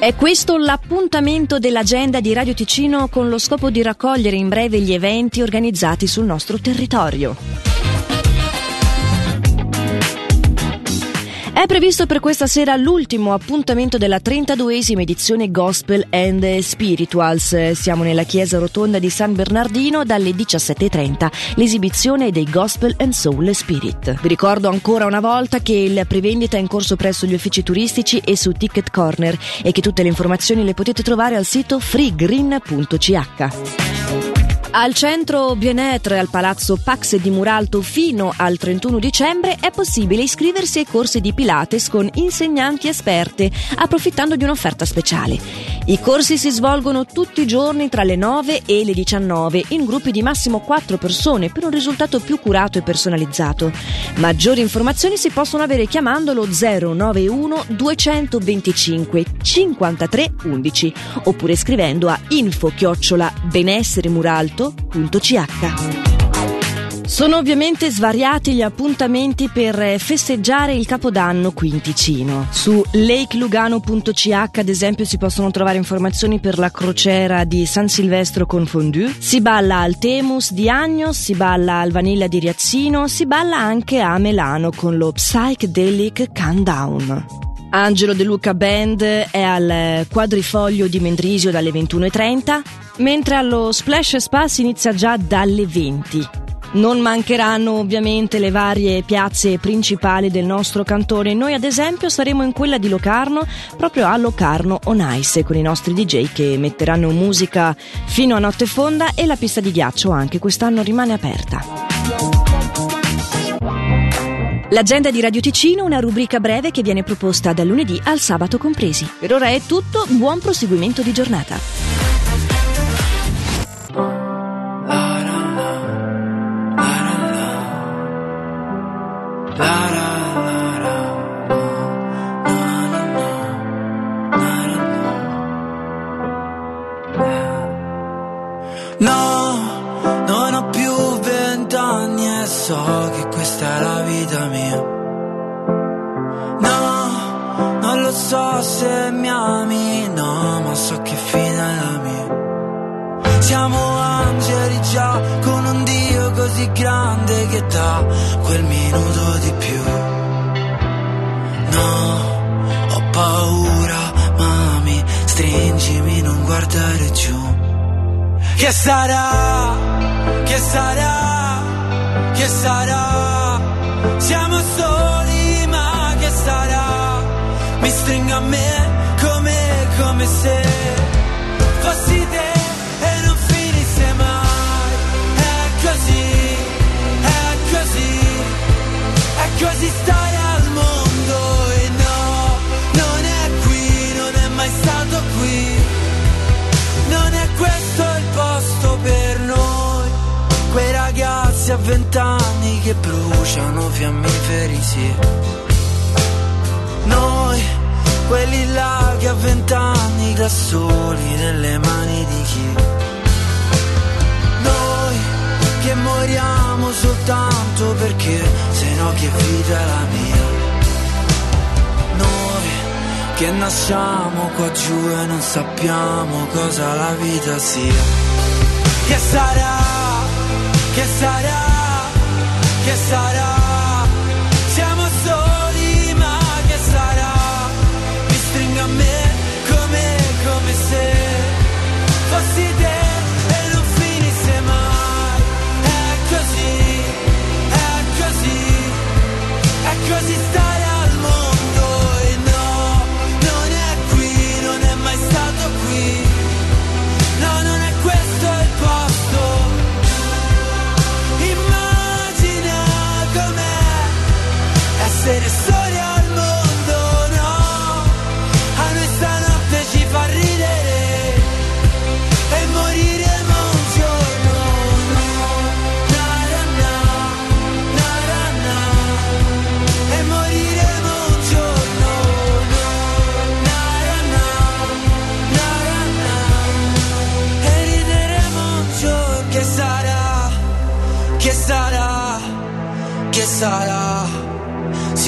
È questo l'appuntamento dell'agenda di Radio Ticino con lo scopo di raccogliere in breve gli eventi organizzati sul nostro territorio. È previsto per questa sera l'ultimo appuntamento della 32esima edizione Gospel and Spirituals. Siamo nella chiesa rotonda di San Bernardino dalle 17.30, l'esibizione dei Gospel and Soul Spirit. Vi ricordo ancora una volta che il prevendita è in corso presso gli uffici turistici e su Ticket Corner e che tutte le informazioni le potete trovare al sito freegreen.ch. Al centro Bienetre al palazzo Pax di Muralto fino al 31 dicembre è possibile iscriversi ai corsi di Pilates con insegnanti esperte, approfittando di un'offerta speciale. I corsi si svolgono tutti i giorni tra le 9 e le 19 in gruppi di massimo 4 persone per un risultato più curato e personalizzato. Maggiori informazioni si possono avere chiamandolo 091 225 53 11 oppure scrivendo a info Sono ovviamente svariati gli appuntamenti per festeggiare il Capodanno qui in Ticino. Su lakelugano.ch ad esempio si possono trovare informazioni per la crociera di San Silvestro con fondue, si balla al Temus di Agnos, si balla al Vanilla di Riazzino, si balla anche a Melano con lo Psychedelic Countdown. Angelo De Luca Band è al quadrifoglio di Mendrisio dalle 21.30 mentre allo Splash Spa si inizia già dalle 20. Non mancheranno ovviamente le varie piazze principali del nostro cantone. Noi ad esempio saremo in quella di Locarno, proprio a Locarno On Ice, con i nostri DJ che metteranno musica fino a notte fonda e la pista di ghiaccio anche quest'anno rimane aperta. L'agenda di Radio Ticino, una rubrica breve che viene proposta dal lunedì al sabato compresi. Per ora è tutto, buon proseguimento di giornata. So che questa è la vita mia. No, non lo so se mi ami, no, ma so che fine è la mia. Siamo angeli già con un Dio così grande che dà quel minuto di più. No, ho paura, mami, stringimi, non guardare giù. Che sarà? Che sarà? che sarà? Siamo soli, ma che sarà? Mi stringo a me come, come se fossi così stare al mondo e no, non è qui, non è mai stato qui. Non è questo il posto per noi, quei ragazzi a vent'anni che bruciano fiammiferi, sì. Noi, quelli là che a vent'anni da soli nelle mani di chi? Moriamo soltanto perché se no che vita è la mia? Noi che nasciamo qua giù e non sappiamo cosa la vita sia. Che sarà? Che sarà? Che sarà?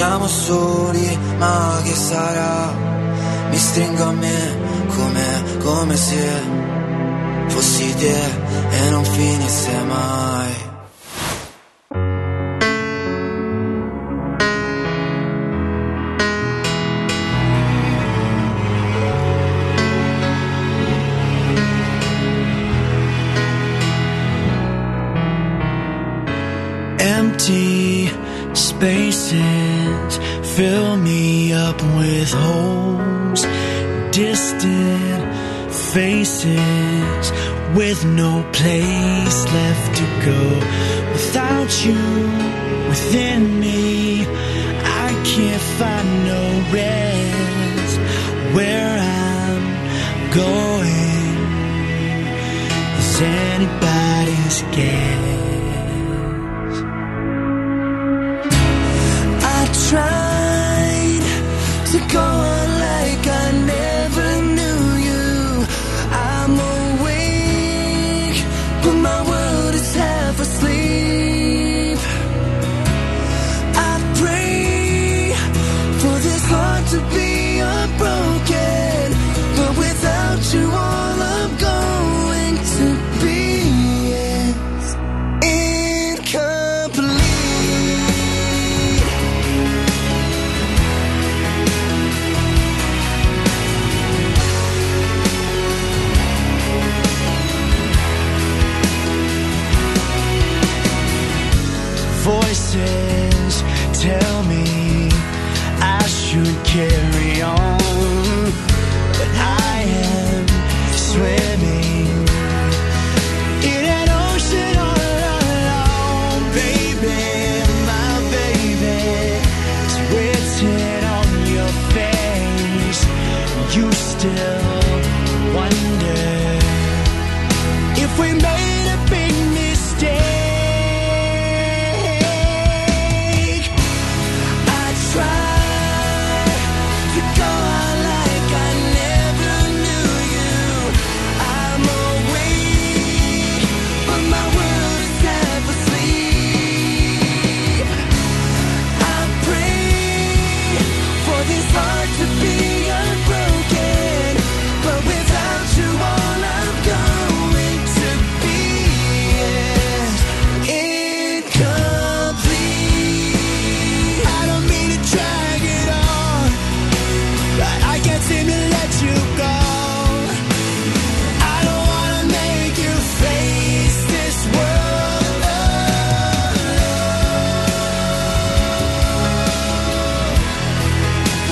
Siamo soli, ma che sarà? Mi stringo a me come, come se fossi te e non finisse mai. Spaces fill me up with holes, distant faces with no place left to go. Without you within me, I can't find no rest where I'm going. Is anybody's guess? going carry on, but I am swimming in an ocean all alone, baby, my baby. It's written on your face. You still wonder if we made a big mistake. hard to be.